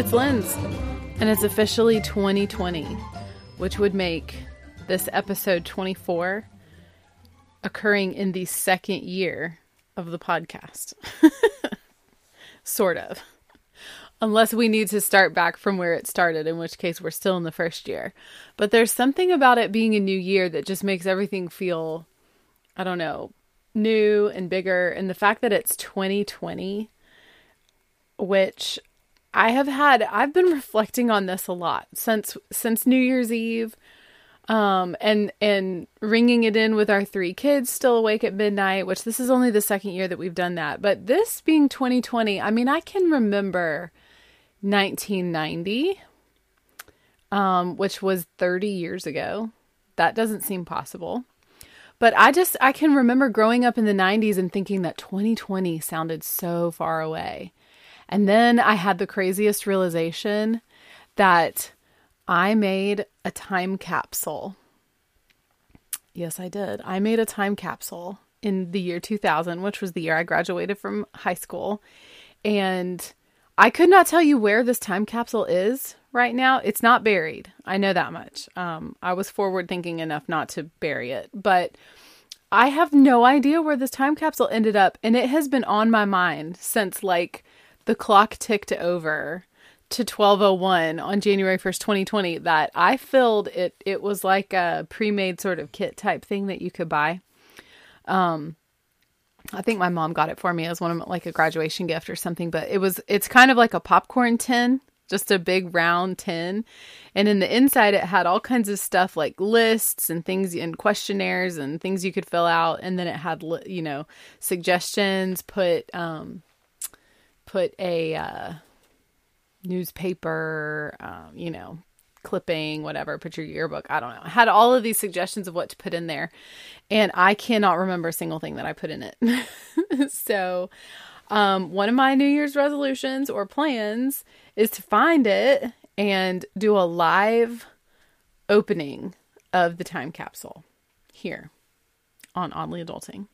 It's Lynn's, and it's officially 2020, which would make this episode 24 occurring in the second year of the podcast. sort of. Unless we need to start back from where it started, in which case we're still in the first year. But there's something about it being a new year that just makes everything feel, I don't know, new and bigger. And the fact that it's 2020, which I have had I've been reflecting on this a lot since since New Year's Eve um and and ringing it in with our three kids still awake at midnight which this is only the second year that we've done that. But this being 2020 I mean I can remember 1990 um which was 30 years ago. That doesn't seem possible. But I just I can remember growing up in the 90s and thinking that 2020 sounded so far away and then I had the craziest realization that I made a time capsule. Yes, I did. I made a time capsule in the year 2000, which was the year I graduated from high school. And I could not tell you where this time capsule is right now. It's not buried. I know that much. Um, I was forward thinking enough not to bury it, but I have no idea where this time capsule ended up. And it has been on my mind since like the clock ticked over to 1201 on January 1st, 2020 that I filled it it was like a pre-made sort of kit type thing that you could buy. Um I think my mom got it for me as one of like a graduation gift or something, but it was it's kind of like a popcorn tin, just a big round tin. And in the inside it had all kinds of stuff like lists and things and questionnaires and things you could fill out and then it had you know suggestions, put um put a uh, newspaper, um, you know, clipping, whatever, put your yearbook. I don't know. I had all of these suggestions of what to put in there, and I cannot remember a single thing that I put in it. so, um, one of my New Year's resolutions or plans is to find it and do a live opening of the time capsule here on Oddly Adulting.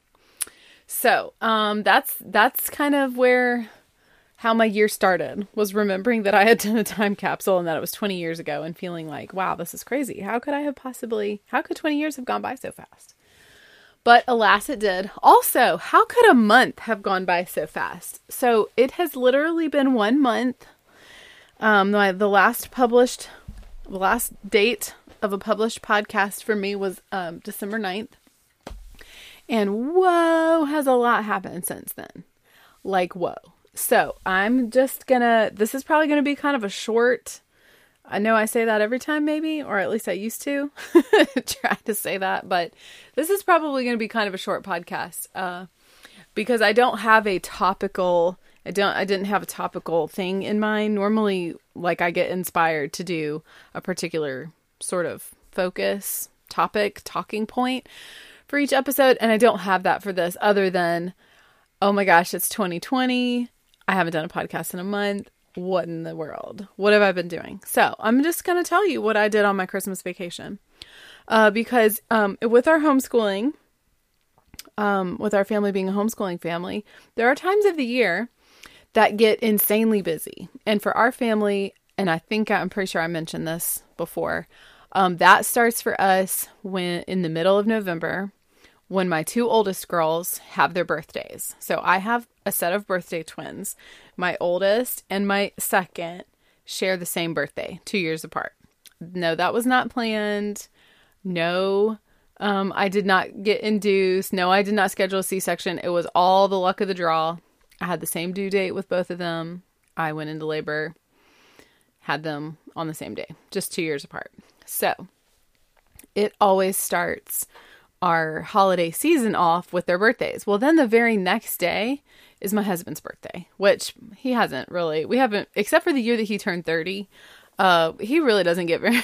So, um, that's that's kind of where how my year started was remembering that I had done a time capsule and that it was 20 years ago and feeling like, wow, this is crazy. How could I have possibly, how could 20 years have gone by so fast? But alas, it did. Also, how could a month have gone by so fast? So it has literally been one month. Um, my, the last published, the last date of a published podcast for me was um, December 9th. And whoa, has a lot happened since then. Like, whoa. So I'm just gonna, this is probably gonna be kind of a short, I know I say that every time, maybe, or at least I used to try to say that, but this is probably gonna be kind of a short podcast uh, because I don't have a topical, I don't, I didn't have a topical thing in mind. Normally, like I get inspired to do a particular sort of focus, topic, talking point for each episode, and I don't have that for this other than, oh my gosh, it's 2020 I haven't done a podcast in a month. What in the world? What have I been doing? So I'm just going to tell you what I did on my Christmas vacation. Uh, because um, with our homeschooling, um, with our family being a homeschooling family, there are times of the year that get insanely busy. And for our family, and I think I'm pretty sure I mentioned this before, um, that starts for us when in the middle of November when my two oldest girls have their birthdays. So I have a set of birthday twins. My oldest and my second share the same birthday, two years apart. No, that was not planned. No, um, I did not get induced. No, I did not schedule a C section. It was all the luck of the draw. I had the same due date with both of them. I went into labor, had them on the same day, just two years apart. So it always starts our holiday season off with their birthdays. Well, then the very next day is my husband's birthday, which he hasn't really, we haven't, except for the year that he turned 30. Uh, he really doesn't get very,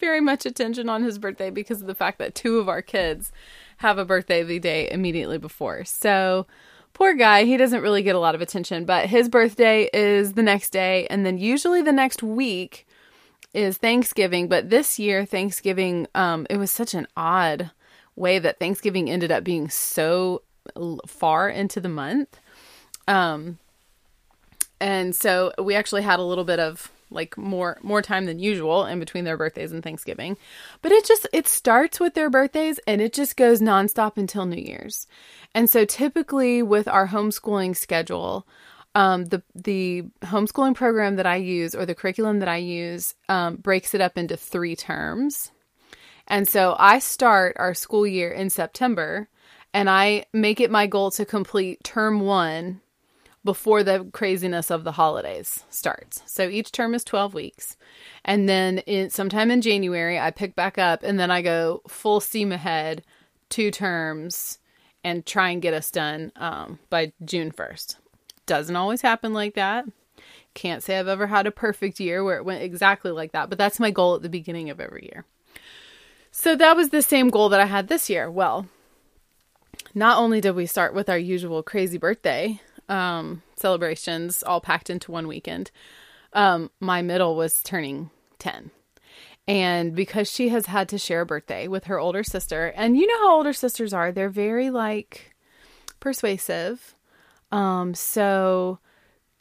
very much attention on his birthday because of the fact that two of our kids have a birthday the day immediately before. So, poor guy, he doesn't really get a lot of attention, but his birthday is the next day. And then usually the next week is Thanksgiving. But this year, Thanksgiving, um, it was such an odd way that Thanksgiving ended up being so far into the month. Um, and so we actually had a little bit of like more more time than usual in between their birthdays and Thanksgiving. But it just it starts with their birthdays and it just goes nonstop until New Year's. And so typically with our homeschooling schedule, um, the the homeschooling program that I use or the curriculum that I use um, breaks it up into three terms. And so I start our school year in September and I make it my goal to complete term one before the craziness of the holidays starts. So each term is 12 weeks. And then in, sometime in January, I pick back up and then I go full steam ahead two terms and try and get us done um, by June 1st. Doesn't always happen like that. Can't say I've ever had a perfect year where it went exactly like that, but that's my goal at the beginning of every year. So that was the same goal that I had this year. Well, not only did we start with our usual crazy birthday um, celebrations all packed into one weekend, um, my middle was turning 10. And because she has had to share a birthday with her older sister, and you know how older sisters are, they're very like persuasive. Um, so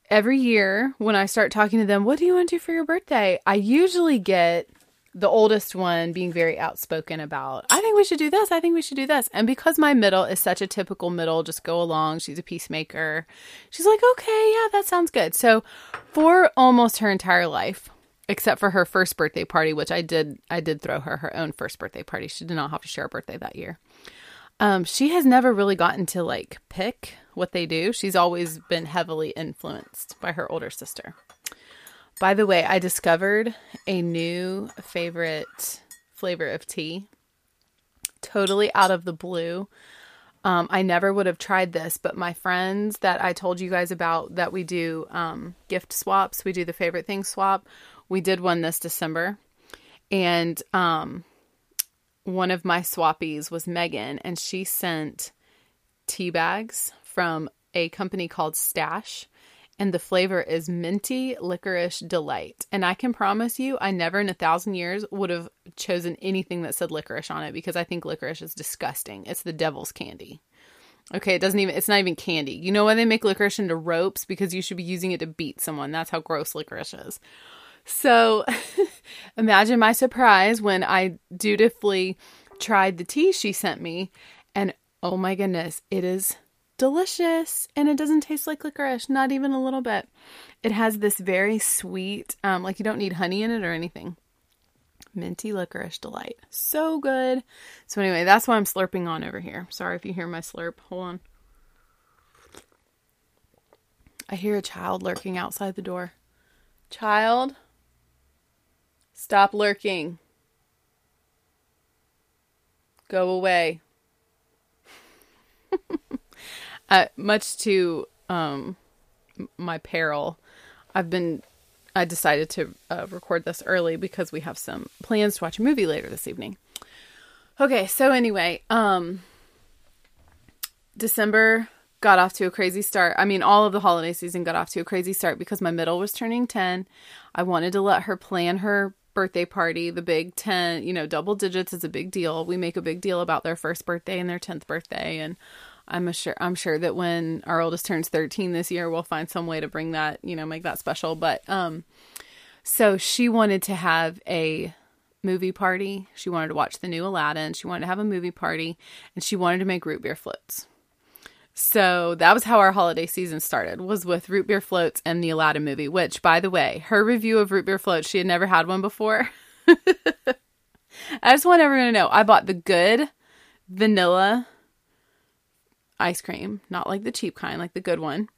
every year when I start talking to them, what do you want to do for your birthday? I usually get the oldest one being very outspoken about, I think we should do this. I think we should do this. And because my middle is such a typical middle, just go along, she's a peacemaker. She's like, okay, yeah, that sounds good. So for almost her entire life, except for her first birthday party, which I did, I did throw her her own first birthday party. She did not have to share a birthday that year. Um, she has never really gotten to like pick what they do. She's always been heavily influenced by her older sister. By the way, I discovered a new favorite flavor of tea. Totally out of the blue. Um, I never would have tried this, but my friends that I told you guys about that we do um, gift swaps, we do the favorite thing swap. We did one this December, and um, one of my swappies was Megan, and she sent tea bags from a company called Stash and the flavor is minty licorice delight. And I can promise you, I never in a thousand years would have chosen anything that said licorice on it because I think licorice is disgusting. It's the devil's candy. Okay, it doesn't even, it's not even candy. You know why they make licorice into ropes? Because you should be using it to beat someone. That's how gross licorice is. So imagine my surprise when I dutifully tried the tea she sent me. And oh my goodness, it is delicious and it doesn't taste like licorice, not even a little bit. It has this very sweet, um, like you don't need honey in it or anything. Minty licorice delight. So good. So, anyway, that's why I'm slurping on over here. Sorry if you hear my slurp. Hold on. I hear a child lurking outside the door. Child, stop lurking. Go away. uh, much to um, my peril, I've been. I decided to uh, record this early because we have some plans to watch a movie later this evening. Okay, so anyway, um, December got off to a crazy start. I mean, all of the holiday season got off to a crazy start because my middle was turning 10. I wanted to let her plan her birthday party, the big 10, you know, double digits is a big deal. We make a big deal about their first birthday and their 10th birthday and I'm sure I'm sure that when our oldest turns 13 this year, we'll find some way to bring that, you know, make that special. But um, so she wanted to have a movie party. She wanted to watch the new Aladdin. She wanted to have a movie party, and she wanted to make root beer floats. So that was how our holiday season started. Was with root beer floats and the Aladdin movie. Which, by the way, her review of root beer floats, she had never had one before. I just want everyone to know I bought the good vanilla ice cream, not like the cheap kind, like the good one.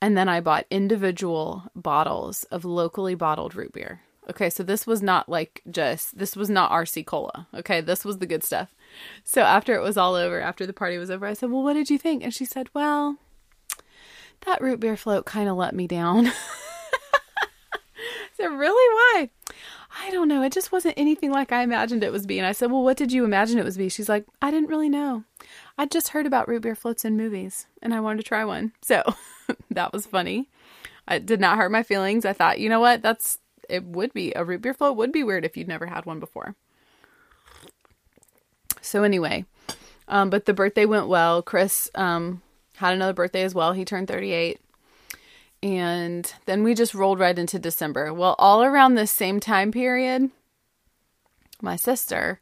And then I bought individual bottles of locally bottled root beer. Okay, so this was not like just, this was not RC Cola. Okay, this was the good stuff. So after it was all over, after the party was over, I said, Well, what did you think? And she said, Well, that root beer float kind of let me down. I said, Really? Why? I don't know. It just wasn't anything like I imagined it was being. I said, Well, what did you imagine it was be? She's like, I didn't really know. I just heard about root beer floats in movies and I wanted to try one. So that was funny. It did not hurt my feelings. I thought, you know what? That's it would be a root beer float would be weird if you'd never had one before. So anyway, um, but the birthday went well. Chris um, had another birthday as well. He turned 38. And then we just rolled right into December. Well, all around this same time period, my sister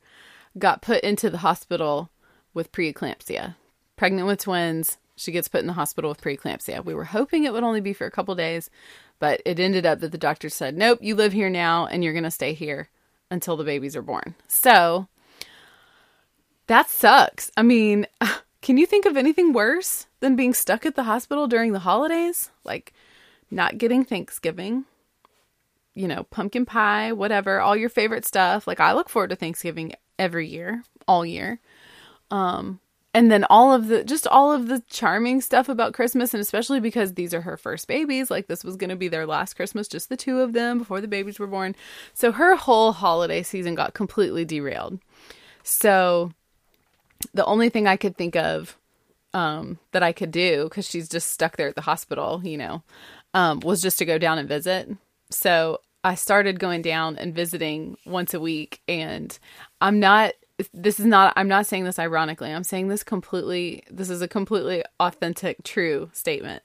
got put into the hospital with preeclampsia. Pregnant with twins, she gets put in the hospital with preeclampsia. We were hoping it would only be for a couple days, but it ended up that the doctor said, "Nope, you live here now and you're going to stay here until the babies are born." So, that sucks. I mean, can you think of anything worse than being stuck at the hospital during the holidays? Like not getting Thanksgiving, you know, pumpkin pie, whatever, all your favorite stuff. Like I look forward to Thanksgiving every year, all year. Um and then all of the just all of the charming stuff about Christmas and especially because these are her first babies, like this was going to be their last Christmas just the two of them before the babies were born. So her whole holiday season got completely derailed. So the only thing I could think of um, that I could do because she's just stuck there at the hospital, you know, um, was just to go down and visit. So I started going down and visiting once a week, and I'm not. This is not. I'm not saying this ironically. I'm saying this completely. This is a completely authentic, true statement.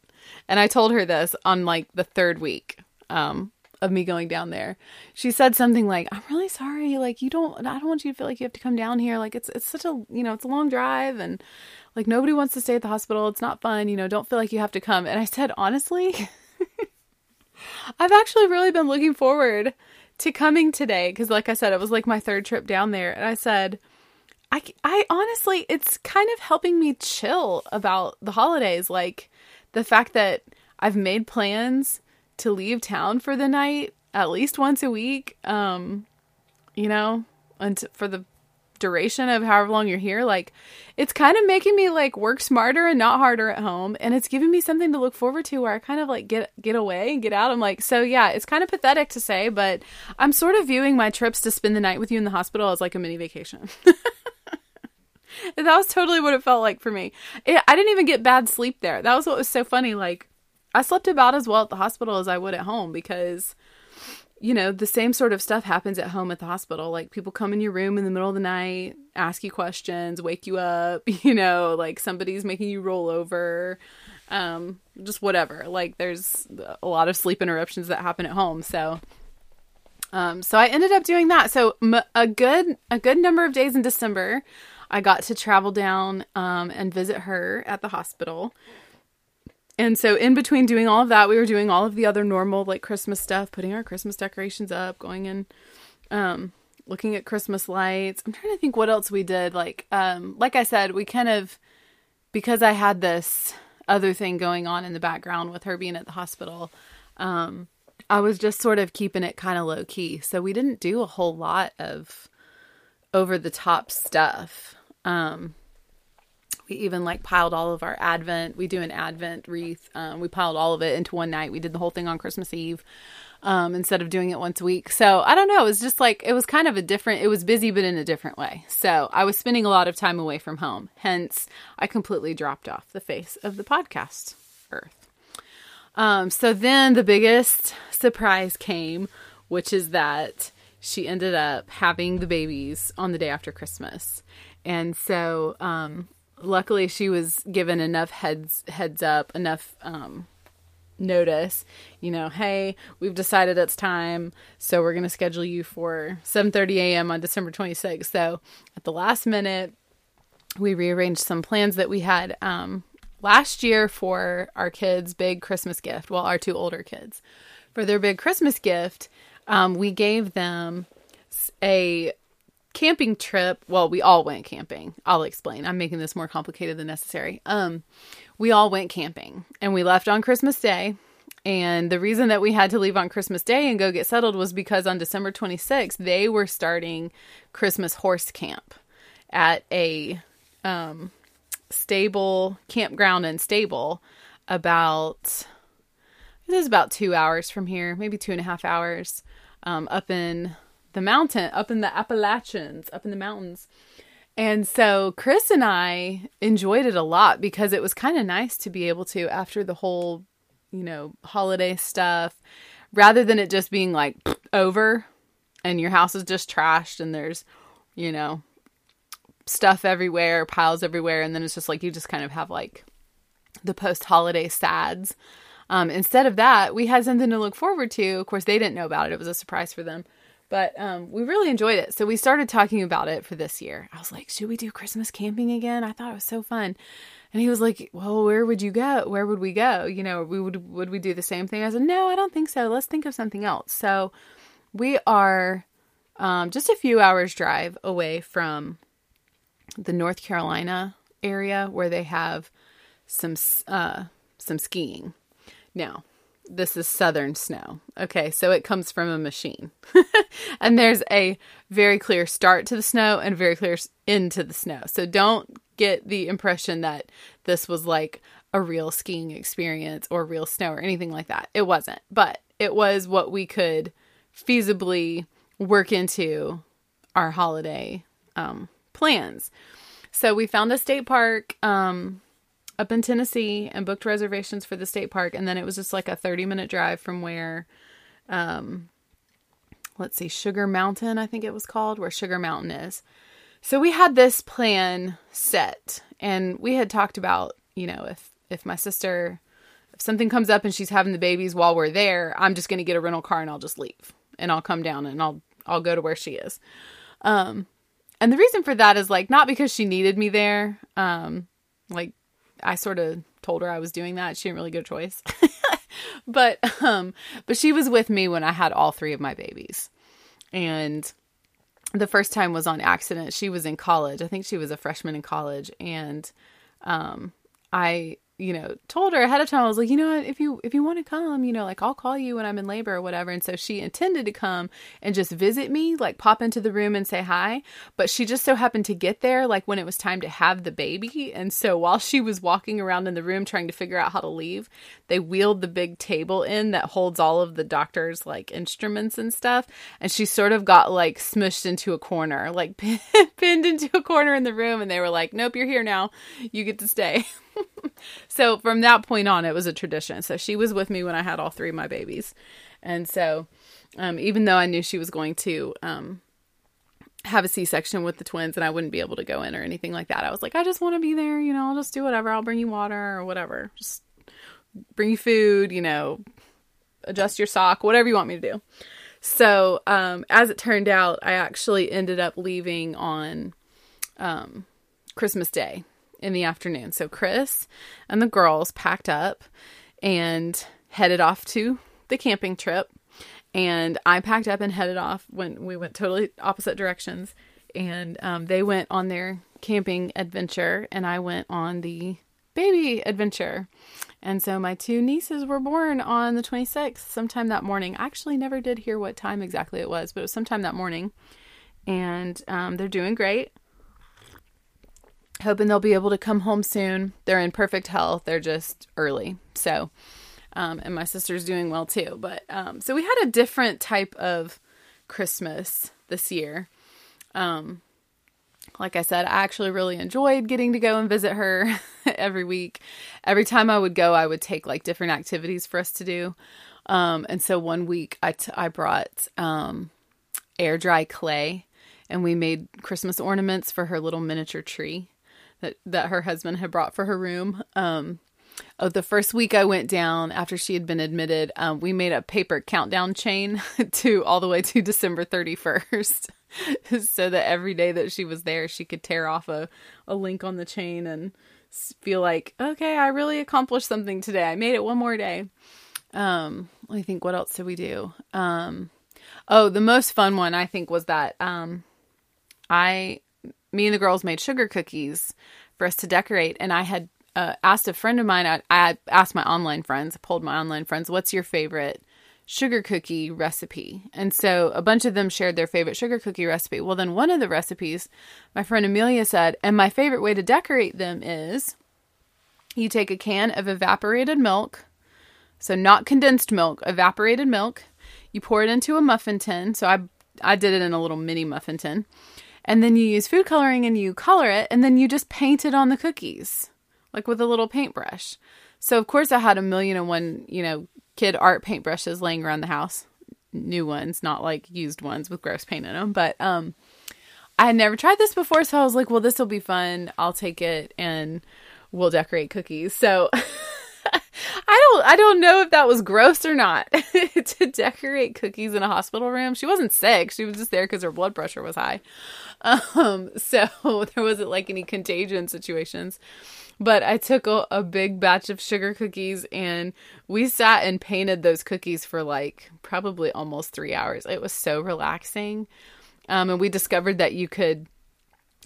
And I told her this on like the third week. Um, of me going down there. She said something like, "I'm really sorry. Like you don't I don't want you to feel like you have to come down here. Like it's it's such a, you know, it's a long drive and like nobody wants to stay at the hospital. It's not fun, you know, don't feel like you have to come." And I said, "Honestly, I've actually really been looking forward to coming today because like I said, it was like my third trip down there and I said, I, I honestly, it's kind of helping me chill about the holidays. Like the fact that I've made plans to leave town for the night at least once a week. Um, you know, and for the duration of however long you're here, like it's kind of making me like work smarter and not harder at home, and it's giving me something to look forward to where I kind of like get get away and get out. I'm like, so yeah, it's kind of pathetic to say, but I'm sort of viewing my trips to spend the night with you in the hospital as like a mini vacation. that was totally what it felt like for me. It, I didn't even get bad sleep there. That was what was so funny. Like I slept about as well at the hospital as I would at home because you know, the same sort of stuff happens at home at the hospital. Like people come in your room in the middle of the night, ask you questions, wake you up, you know, like somebody's making you roll over. Um just whatever. Like there's a lot of sleep interruptions that happen at home. So um so I ended up doing that. So m- a good a good number of days in December, I got to travel down um and visit her at the hospital and so in between doing all of that, we were doing all of the other normal like Christmas stuff, putting our Christmas decorations up, going in um looking at Christmas lights. I'm trying to think what else we did. Like um like I said, we kind of because I had this other thing going on in the background with her being at the hospital, um I was just sort of keeping it kind of low key. So we didn't do a whole lot of over the top stuff. Um we even like piled all of our Advent. We do an Advent wreath. Um, we piled all of it into one night. We did the whole thing on Christmas Eve um, instead of doing it once a week. So I don't know. It was just like, it was kind of a different, it was busy, but in a different way. So I was spending a lot of time away from home. Hence, I completely dropped off the face of the podcast earth. Um, so then the biggest surprise came, which is that she ended up having the babies on the day after Christmas. And so um, luckily she was given enough heads heads up, enough um, notice. You know, hey, we've decided it's time, so we're going to schedule you for 7:30 a.m. on December 26th. So at the last minute, we rearranged some plans that we had um, last year for our kids' big Christmas gift. Well, our two older kids for their big Christmas gift. Um, we gave them a camping trip, well, we all went camping. I'll explain. I'm making this more complicated than necessary. Um, we all went camping and we left on Christmas Day. And the reason that we had to leave on Christmas Day and go get settled was because on December 26th, they were starting Christmas horse camp at a um, stable, campground and stable about, this is about two hours from here, maybe two and a half hours um, up in the mountain, up in the Appalachians, up in the mountains. And so Chris and I enjoyed it a lot because it was kind of nice to be able to, after the whole, you know, holiday stuff, rather than it just being like over and your house is just trashed and there's, you know, stuff everywhere, piles everywhere. And then it's just like you just kind of have like the post holiday sads um, instead of that, we had something to look forward to. Of course, they didn't know about it; it was a surprise for them. But um, we really enjoyed it. So we started talking about it for this year. I was like, should we do Christmas camping again? I thought it was so fun. And he was like, "Well, where would you go? Where would we go? You know, we would would we do the same thing?" I said, "No, I don't think so. Let's think of something else." So we are um, just a few hours drive away from the North Carolina area where they have some uh, some skiing. Now, this is southern snow. Okay, so it comes from a machine. and there's a very clear start to the snow and very clear end to the snow. So don't get the impression that this was like a real skiing experience or real snow or anything like that. It wasn't, but it was what we could feasibly work into our holiday um, plans. So we found a state park um, up in Tennessee and booked reservations for the state park. And then it was just like a 30 minute drive from where, um, let's see, Sugar Mountain, I think it was called, where Sugar Mountain is. So we had this plan set and we had talked about, you know, if, if my sister, if something comes up and she's having the babies while we're there, I'm just going to get a rental car and I'll just leave and I'll come down and I'll, I'll go to where she is. Um, and the reason for that is like not because she needed me there. Um, like I sort of told her I was doing that. She didn't really get a choice. but um but she was with me when I had all three of my babies. And the first time was on accident. She was in college. I think she was a freshman in college and um I you know, told her ahead of time, I was like, you know what, if you if you want to come, you know, like I'll call you when I'm in labor or whatever. And so she intended to come and just visit me, like pop into the room and say hi. But she just so happened to get there like when it was time to have the baby. And so while she was walking around in the room trying to figure out how to leave, they wheeled the big table in that holds all of the doctor's like instruments and stuff. And she sort of got like smushed into a corner, like pinned into a corner in the room. And they were like, nope, you're here now. You get to stay. so from that point on, it was a tradition. So she was with me when I had all three of my babies. And so um, even though I knew she was going to um, have a C section with the twins and I wouldn't be able to go in or anything like that, I was like, I just want to be there. You know, I'll just do whatever. I'll bring you water or whatever. Just bring you food, you know, adjust your sock, whatever you want me to do. So, um, as it turned out, I actually ended up leaving on um, Christmas Day in the afternoon. So Chris and the girls packed up and headed off to the camping trip. And I packed up and headed off when we went totally opposite directions. And um, they went on their camping adventure, and I went on the baby adventure. And so my two nieces were born on the 26th, sometime that morning. I actually never did hear what time exactly it was, but it was sometime that morning. And um, they're doing great hoping they'll be able to come home soon. They're in perfect health. They're just early. So, um, and my sister's doing well too. But um, so we had a different type of Christmas this year. Um, like I said, I actually really enjoyed getting to go and visit her every week. Every time I would go, I would take like different activities for us to do. Um, and so one week I, t- I brought um, air dry clay and we made Christmas ornaments for her little miniature tree that that her husband had brought for her room. Um, oh, the first week I went down after she had been admitted, um, we made a paper countdown chain to all the way to December 31st. so that every day that she was there, she could tear off a, a link on the chain and feel like, okay, I really accomplished something today. I made it one more day. Um, I think what else did we do? Um, oh, the most fun one I think was that, um, I me and the girls made sugar cookies for us to decorate. And I had uh, asked a friend of mine, I, I asked my online friends, polled my online friends, what's your favorite sugar cookie recipe? And so a bunch of them shared their favorite sugar cookie recipe. Well, then one of the recipes, my friend Amelia said, and my favorite way to decorate them is you take a can of evaporated milk, so not condensed milk, evaporated milk. You pour it into a muffin tin. So I I did it in a little mini muffin tin and then you use food coloring and you color it and then you just paint it on the cookies like with a little paintbrush. So of course i had a million and one you know kid art paintbrushes laying around the house. New ones not like used ones with gross paint in them but um i had never tried this before so i was like well this will be fun. I'll take it and we'll decorate cookies. So I don't I don't know if that was gross or not to decorate cookies in a hospital room. She wasn't sick. She was just there cuz her blood pressure was high. Um so there wasn't like any contagion situations. But I took a, a big batch of sugar cookies and we sat and painted those cookies for like probably almost 3 hours. It was so relaxing. Um and we discovered that you could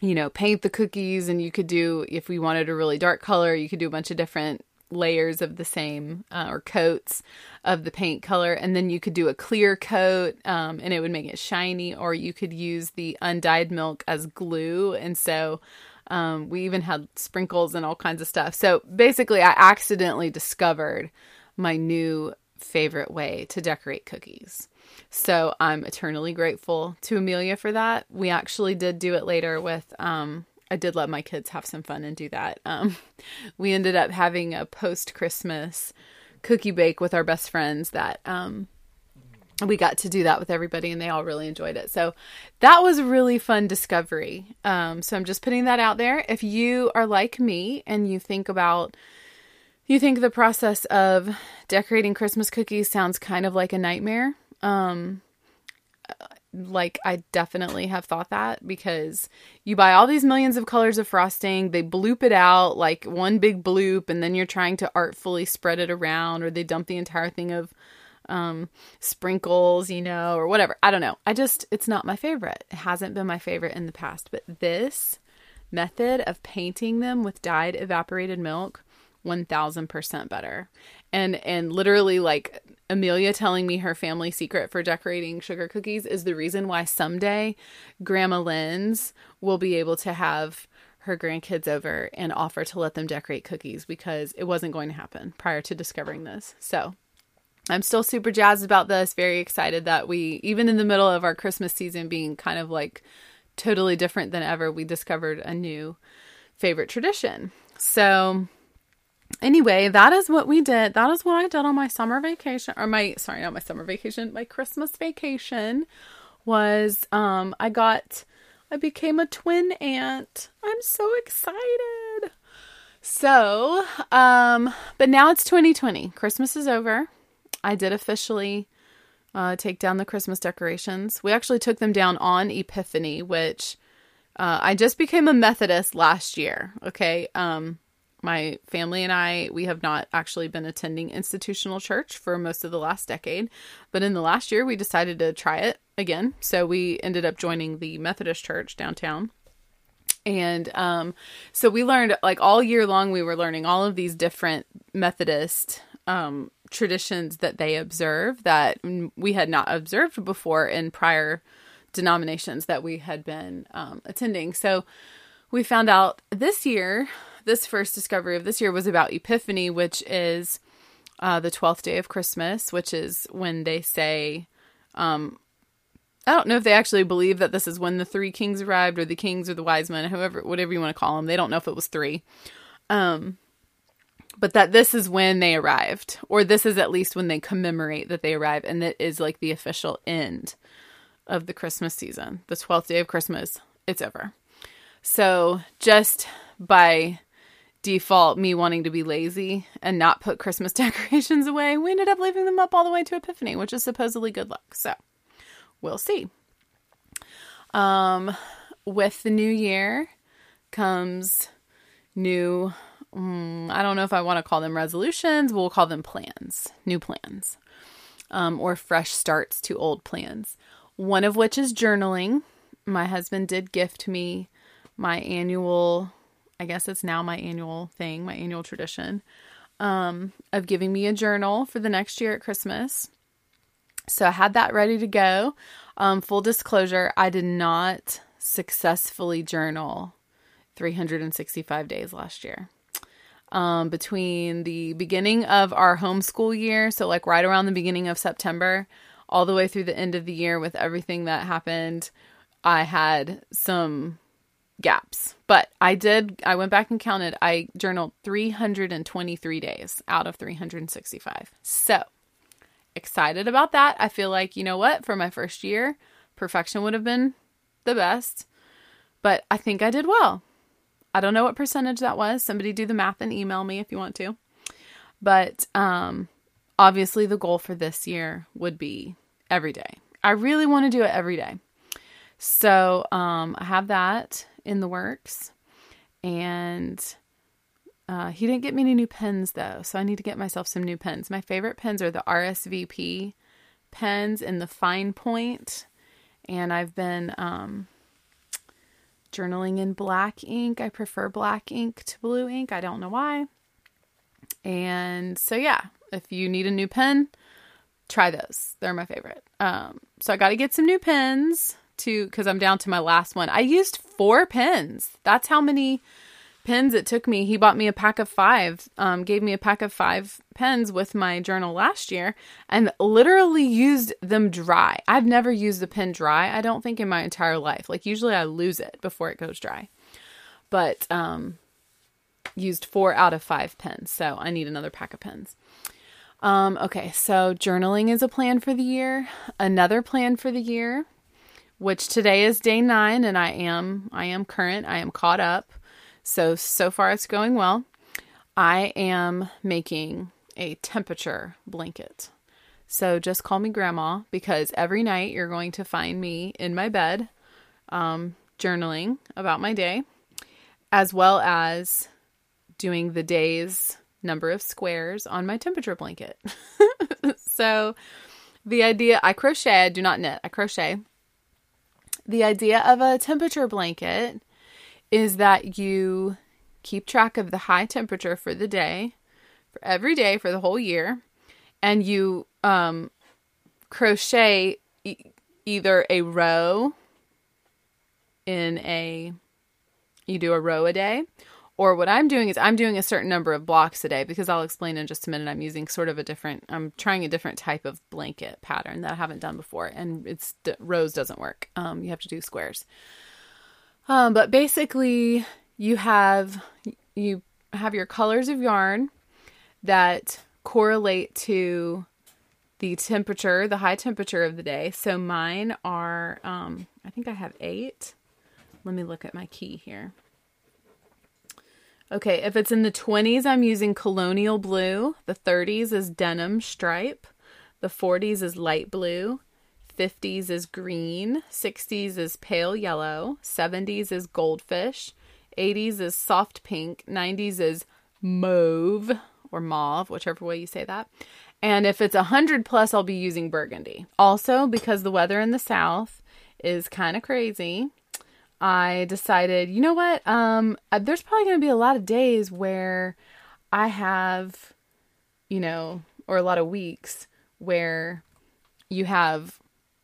you know, paint the cookies and you could do if we wanted a really dark color, you could do a bunch of different layers of the same uh, or coats of the paint color and then you could do a clear coat um, and it would make it shiny or you could use the undyed milk as glue and so um, we even had sprinkles and all kinds of stuff. So basically i accidentally discovered my new favorite way to decorate cookies. So i'm eternally grateful to amelia for that. We actually did do it later with um, I did let my kids have some fun and do that. Um, we ended up having a post Christmas cookie bake with our best friends that um, we got to do that with everybody and they all really enjoyed it. So that was a really fun discovery. Um, so I'm just putting that out there. If you are like me and you think about you think the process of decorating Christmas cookies sounds kind of like a nightmare. Um, like I definitely have thought that because you buy all these millions of colors of frosting, they bloop it out like one big bloop, and then you're trying to artfully spread it around, or they dump the entire thing of um, sprinkles, you know, or whatever. I don't know. I just, it's not my favorite. It hasn't been my favorite in the past, but this method of painting them with dyed evaporated milk 1000% better. And and literally like Amelia telling me her family secret for decorating sugar cookies is the reason why someday Grandma Lynn's will be able to have her grandkids over and offer to let them decorate cookies because it wasn't going to happen prior to discovering this. So I'm still super jazzed about this, very excited that we, even in the middle of our Christmas season being kind of like totally different than ever, we discovered a new favorite tradition. So anyway, that is what we did. That is what I did on my summer vacation or my sorry, not my summer vacation, my Christmas vacation was um I got I became a twin aunt. I'm so excited. So, um but now it's 2020. Christmas is over. I did officially uh, take down the Christmas decorations. We actually took them down on Epiphany, which uh, I just became a Methodist last year. Okay. Um, my family and I, we have not actually been attending institutional church for most of the last decade, but in the last year, we decided to try it again. So we ended up joining the Methodist church downtown. And um, so we learned, like all year long, we were learning all of these different Methodist um, traditions that they observe that we had not observed before in prior denominations that we had been um, attending. So we found out this year this first discovery of this year was about Epiphany, which is uh, the 12th day of Christmas, which is when they say, um, I don't know if they actually believe that this is when the three kings arrived or the kings or the wise men, however, whatever you want to call them. They don't know if it was three. Um, but that this is when they arrived, or this is at least when they commemorate that they arrive, and that is like the official end of the Christmas season. The 12th day of Christmas, it's over. So just by default me wanting to be lazy and not put Christmas decorations away, we ended up leaving them up all the way to Epiphany, which is supposedly good luck. So we'll see. Um, with the new year comes new, um, I don't know if I want to call them resolutions, we'll call them plans, new plans, um, or fresh starts to old plans. One of which is journaling. My husband did gift me my annual I guess it's now my annual thing, my annual tradition um, of giving me a journal for the next year at Christmas. So I had that ready to go. Um, full disclosure, I did not successfully journal 365 days last year. Um, between the beginning of our homeschool year, so like right around the beginning of September, all the way through the end of the year with everything that happened, I had some gaps. But I did, I went back and counted. I journaled 323 days out of 365. So excited about that. I feel like, you know what, for my first year, perfection would have been the best. But I think I did well. I don't know what percentage that was. Somebody do the math and email me if you want to. But um, obviously, the goal for this year would be every day. I really want to do it every day. So um, I have that in the works. And uh, he didn't get me any new pens though, so I need to get myself some new pens. My favorite pens are the RSVP pens in the fine point, and I've been um, journaling in black ink. I prefer black ink to blue ink. I don't know why. And so yeah, if you need a new pen, try those. They're my favorite. Um, so I got to get some new pens to because I'm down to my last one. I used four pens. That's how many pens it took me. He bought me a pack of five, um, gave me a pack of five pens with my journal last year, and literally used them dry. I've never used a pen dry, I don't think, in my entire life. Like, usually I lose it before it goes dry. But, um, used four out of five pens, so I need another pack of pens. Um, okay, so journaling is a plan for the year. Another plan for the year, which today is day nine, and I am I am current. I am caught up so, so far it's going well. I am making a temperature blanket. So just call me grandma because every night you're going to find me in my bed um, journaling about my day, as well as doing the day's number of squares on my temperature blanket. so the idea I crochet, I do not knit, I crochet. The idea of a temperature blanket is that you keep track of the high temperature for the day, for every day for the whole year, and you um, crochet e- either a row in a you do a row a day or what I'm doing is I'm doing a certain number of blocks a day because I'll explain in just a minute. I'm using sort of a different, I'm trying a different type of blanket pattern that I haven't done before, and it's rows doesn't work. Um, you have to do squares. Um, but basically, you have you have your colors of yarn that correlate to the temperature, the high temperature of the day. So mine are, um, I think I have eight. Let me look at my key here. Okay, if it's in the 20s, I'm using colonial blue. The 30s is denim stripe. The 40s is light blue. 50s is green, 60s is pale yellow, 70s is goldfish, 80s is soft pink, 90s is mauve or mauve, whichever way you say that. And if it's 100 plus, I'll be using burgundy. Also, because the weather in the south is kind of crazy, I decided, you know what? Um, uh, there's probably going to be a lot of days where I have, you know, or a lot of weeks where you have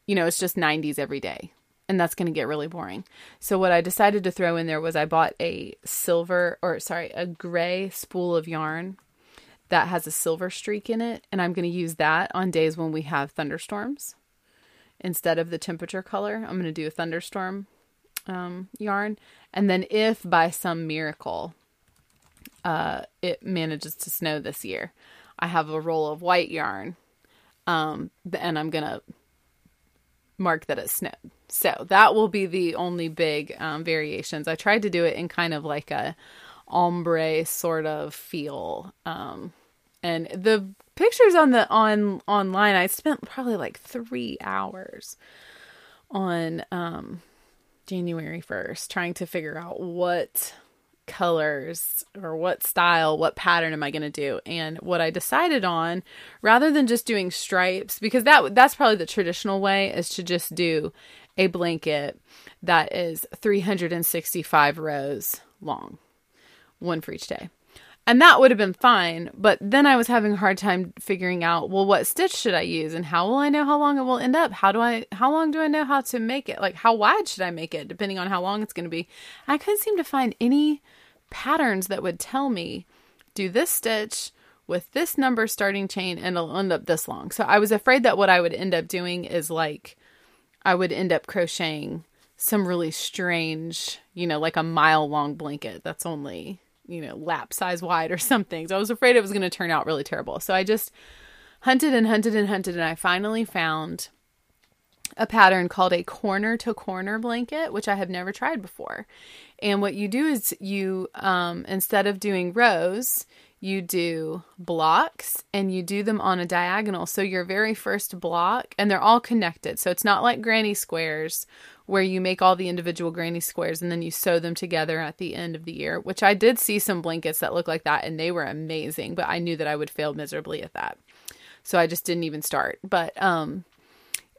you know, it's just 90s every day. And that's going to get really boring. So, what I decided to throw in there was I bought a silver, or sorry, a gray spool of yarn that has a silver streak in it. And I'm going to use that on days when we have thunderstorms. Instead of the temperature color, I'm going to do a thunderstorm um, yarn. And then, if by some miracle uh, it manages to snow this year, I have a roll of white yarn. Um, and I'm going to mark that it snowed. So that will be the only big um, variations. I tried to do it in kind of like a ombre sort of feel. Um, and the pictures on the on online, I spent probably like three hours on um, January first trying to figure out what colors or what style, what pattern am I going to do? And what I decided on, rather than just doing stripes, because that that's probably the traditional way, is to just do a blanket that is 365 rows long, one for each day. And that would have been fine, but then I was having a hard time figuring out, well, what stitch should I use and how will I know how long it will end up? How do I how long do I know how to make it? Like how wide should I make it depending on how long it's going to be? I couldn't seem to find any patterns that would tell me do this stitch with this number starting chain and it'll end up this long. So I was afraid that what I would end up doing is like I would end up crocheting some really strange, you know, like a mile long blanket that's only, you know, lap size wide or something. So I was afraid it was going to turn out really terrible. So I just hunted and hunted and hunted and I finally found a pattern called a corner to corner blanket, which I have never tried before. And what you do is you, um, instead of doing rows, you do blocks and you do them on a diagonal. So your very first block, and they're all connected. So it's not like granny squares where you make all the individual granny squares and then you sew them together at the end of the year, which I did see some blankets that look like that and they were amazing, but I knew that I would fail miserably at that. So I just didn't even start. But um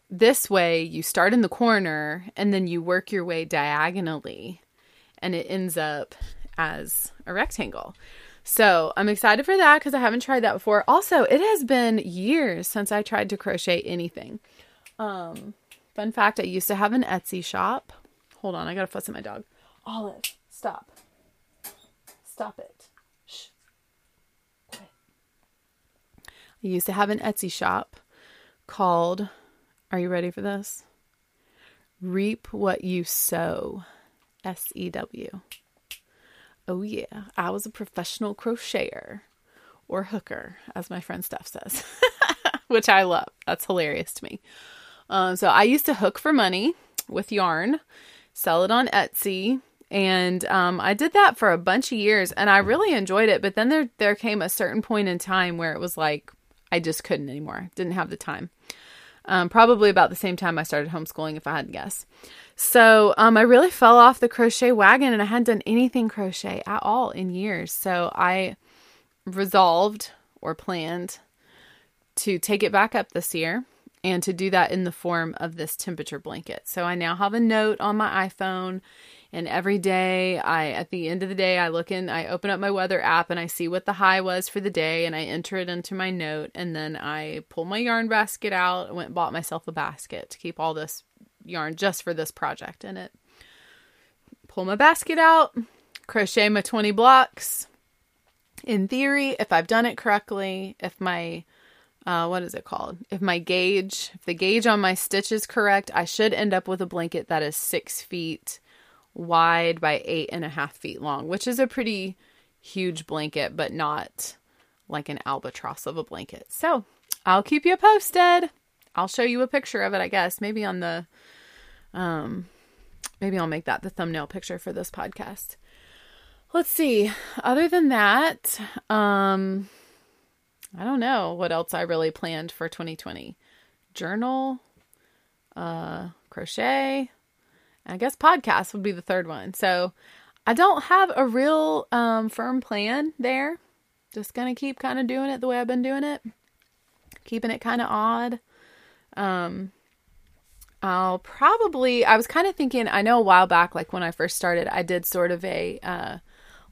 this way you start in the corner and then you work your way diagonally and it ends up as a rectangle. So I'm excited for that because I haven't tried that before. Also, it has been years since I tried to crochet anything. Um, fun fact: I used to have an Etsy shop. Hold on, I gotta fuss at my dog. Olive, stop. Stop it. Shh. I used to have an Etsy shop called. Are you ready for this? Reap what you sow. S E W. Oh, yeah, I was a professional crocheter or hooker, as my friend Steph says, which I love. That's hilarious to me. Um, so I used to hook for money with yarn, sell it on Etsy, and um, I did that for a bunch of years, and I really enjoyed it. But then there there came a certain point in time where it was like I just couldn't anymore. Didn't have the time. Um, probably about the same time I started homeschooling, if I had to guess. So um, I really fell off the crochet wagon and I hadn't done anything crochet at all in years. So I resolved or planned to take it back up this year and to do that in the form of this temperature blanket. So I now have a note on my iPhone and every day I at the end of the day I look in I open up my weather app and I see what the high was for the day and I enter it into my note and then I pull my yarn basket out and went and bought myself a basket to keep all this yarn just for this project in it. Pull my basket out, crochet my 20 blocks. In theory, if I've done it correctly, if my uh, what is it called? If my gauge, if the gauge on my stitch is correct, I should end up with a blanket that is six feet wide by eight and a half feet long, which is a pretty huge blanket, but not like an albatross of a blanket. So I'll keep you posted. I'll show you a picture of it, I guess, maybe on the um maybe I'll make that the thumbnail picture for this podcast. Let's see. Other than that, um I don't know what else I really planned for 2020. Journal, uh crochet, I guess podcast would be the third one. So I don't have a real um firm plan there. Just gonna keep kind of doing it the way I've been doing it. Keeping it kind of odd. Um, I'll probably, I was kind of thinking, I know a while back, like when I first started, I did sort of a, uh,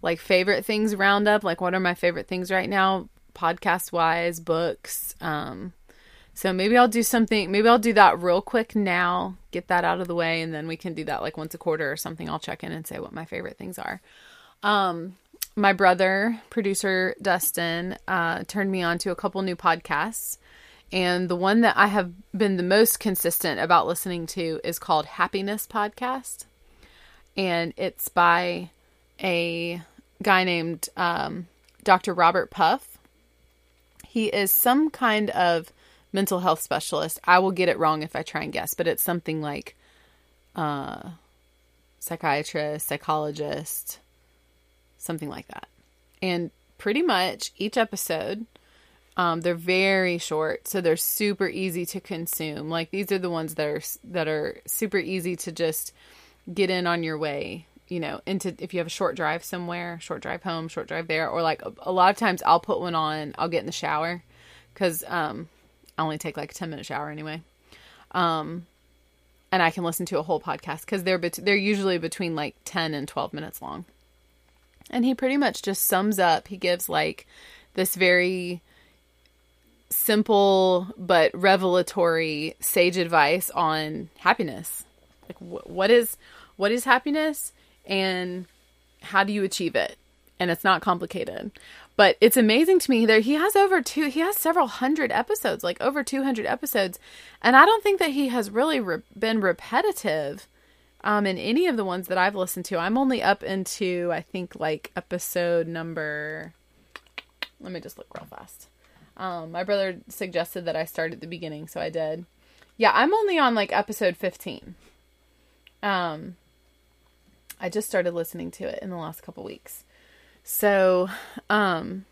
like favorite things roundup. Like, what are my favorite things right now, podcast wise, books. Um, so maybe I'll do something, maybe I'll do that real quick now, get that out of the way, and then we can do that like once a quarter or something. I'll check in and say what my favorite things are. Um, my brother, producer Dustin, uh, turned me on to a couple new podcasts. And the one that I have been the most consistent about listening to is called Happiness Podcast. And it's by a guy named um, Dr. Robert Puff. He is some kind of mental health specialist. I will get it wrong if I try and guess, but it's something like uh, psychiatrist, psychologist, something like that. And pretty much each episode um, they're very short, so they're super easy to consume. Like these are the ones that are that are super easy to just get in on your way. You know, into if you have a short drive somewhere, short drive home, short drive there, or like a, a lot of times I'll put one on. I'll get in the shower because um, I only take like a ten minute shower anyway. Um, and I can listen to a whole podcast because they're bet- they're usually between like ten and twelve minutes long. And he pretty much just sums up. He gives like this very simple but revelatory sage advice on happiness. Like wh- what is what is happiness and how do you achieve it? And it's not complicated. But it's amazing to me that he has over two he has several hundred episodes, like over 200 episodes, and I don't think that he has really re- been repetitive um in any of the ones that I've listened to. I'm only up into I think like episode number let me just look real fast. Um, my brother suggested that I start at the beginning, so I did. Yeah, I'm only on like episode 15. Um, I just started listening to it in the last couple weeks. So, um,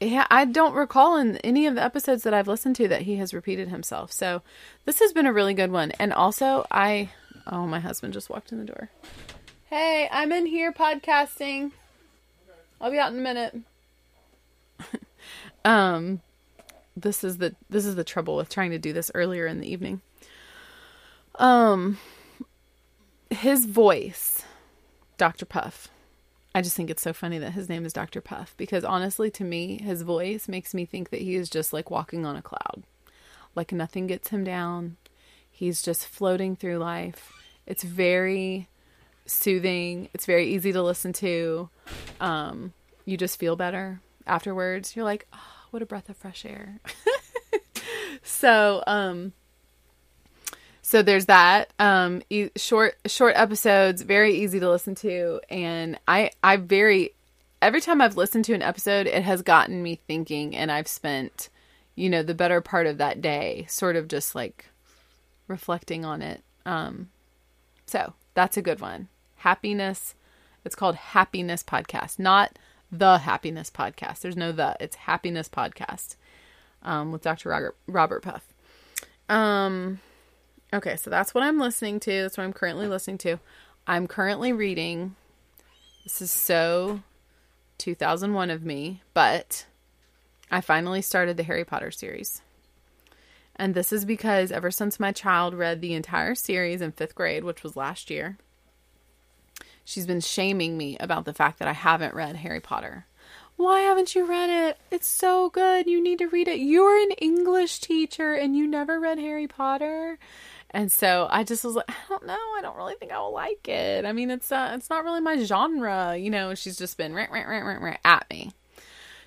yeah, I don't recall in any of the episodes that I've listened to that he has repeated himself. So this has been a really good one. And also, I oh, my husband just walked in the door. Hey, I'm in here podcasting. I'll be out in a minute. um, this is the this is the trouble with trying to do this earlier in the evening. Um, his voice, Dr. Puff I just think it's so funny that his name is Dr. Puff because honestly, to me, his voice makes me think that he is just like walking on a cloud. Like nothing gets him down. He's just floating through life. It's very soothing. It's very easy to listen to. Um, you just feel better afterwards. You're like, oh, what a breath of fresh air. so, um, so there's that. Um e- short short episodes very easy to listen to. And i i very every time i've listened to an episode it has gotten me thinking and i've spent you know the better part of that day sort of just like reflecting on it. Um so that's a good one. Happiness. It's called happiness podcast. Not the happiness podcast there's no the it's happiness podcast um with dr robert robert puff um Okay, so that's what I'm listening to. That's what I'm currently listening to. I'm currently reading. This is so 2001 of me, but I finally started the Harry Potter series. And this is because ever since my child read the entire series in fifth grade, which was last year, she's been shaming me about the fact that I haven't read Harry Potter. Why haven't you read it? It's so good. You need to read it. You're an English teacher and you never read Harry Potter. And so I just was like, I don't know, I don't really think I will like it. I mean, it's uh, it's not really my genre, you know. She's just been rant, rant, rant, rant, rant at me.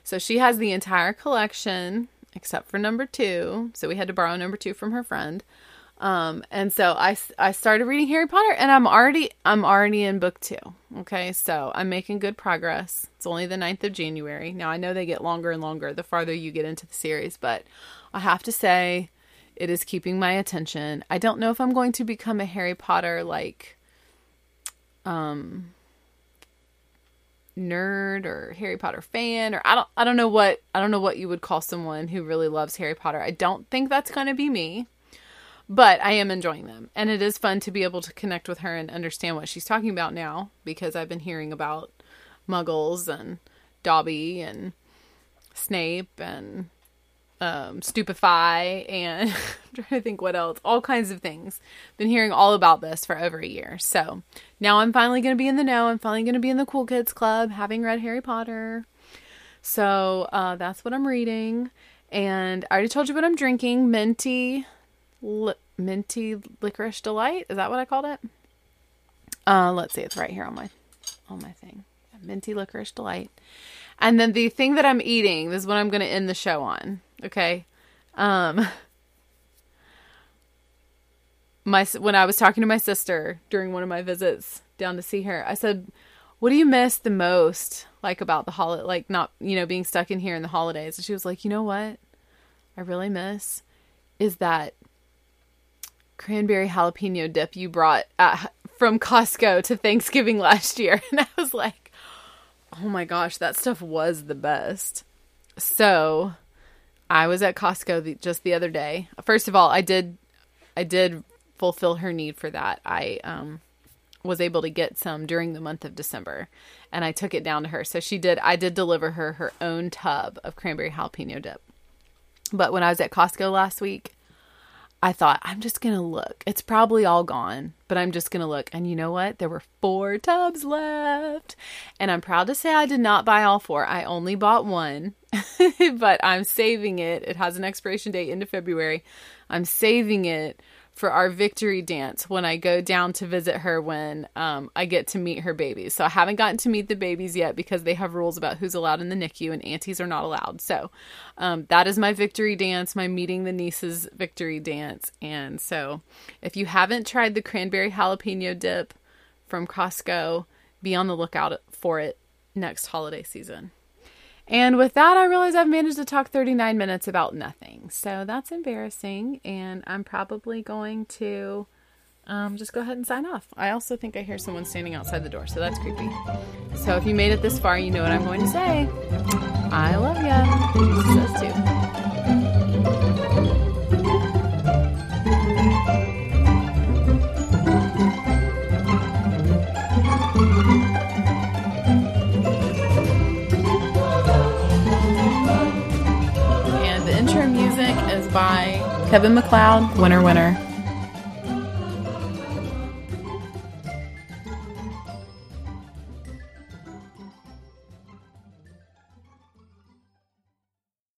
So she has the entire collection except for number two. So we had to borrow number two from her friend. Um, and so I, I started reading Harry Potter and I'm already, I'm already in book two. Okay. So I'm making good progress. It's only the 9th of January. Now I know they get longer and longer the farther you get into the series, but I have to say it is keeping my attention. I don't know if I'm going to become a Harry Potter like um nerd or Harry Potter fan or I don't I don't know what I don't know what you would call someone who really loves Harry Potter. I don't think that's going to be me. But I am enjoying them. And it is fun to be able to connect with her and understand what she's talking about now because I've been hearing about muggles and Dobby and Snape and um, Stupefy, and I'm trying to think what else. All kinds of things. Been hearing all about this for over a year. So now I'm finally going to be in the know. I'm finally going to be in the cool kids club, having read Harry Potter. So uh, that's what I'm reading. And I already told you what I'm drinking. Minty, li- minty licorice delight. Is that what I called it? Uh, let's see. It's right here on my on my thing. Minty licorice delight. And then the thing that I'm eating. This is what I'm going to end the show on. Okay. Um my when I was talking to my sister during one of my visits down to see her, I said, "What do you miss the most like about the holiday like not, you know, being stuck in here in the holidays?" And she was like, "You know what? I really miss is that cranberry jalapeno dip you brought from Costco to Thanksgiving last year." And I was like, "Oh my gosh, that stuff was the best." So, I was at Costco the, just the other day. First of all, I did I did fulfill her need for that. I um was able to get some during the month of December and I took it down to her. So she did I did deliver her her own tub of cranberry jalapeno dip. But when I was at Costco last week, I thought, I'm just going to look. It's probably all gone, but I'm just going to look. And you know what? There were four tubs left. And I'm proud to say I did not buy all four. I only bought one, but I'm saving it. It has an expiration date into February. I'm saving it for our victory dance when I go down to visit her when um, I get to meet her babies. So I haven't gotten to meet the babies yet because they have rules about who's allowed in the NICU and aunties are not allowed. So um, that is my victory dance, my meeting the nieces victory dance. And so if you haven't tried the cranberry jalapeno dip from Costco, be on the lookout for it next holiday season. And with that, I realize I've managed to talk 39 minutes about nothing. So that's embarrassing. And I'm probably going to um, just go ahead and sign off. I also think I hear someone standing outside the door. So that's creepy. So if you made it this far, you know what I'm going to say. I love. She says too. By Kevin MacLeod, Winner Winner.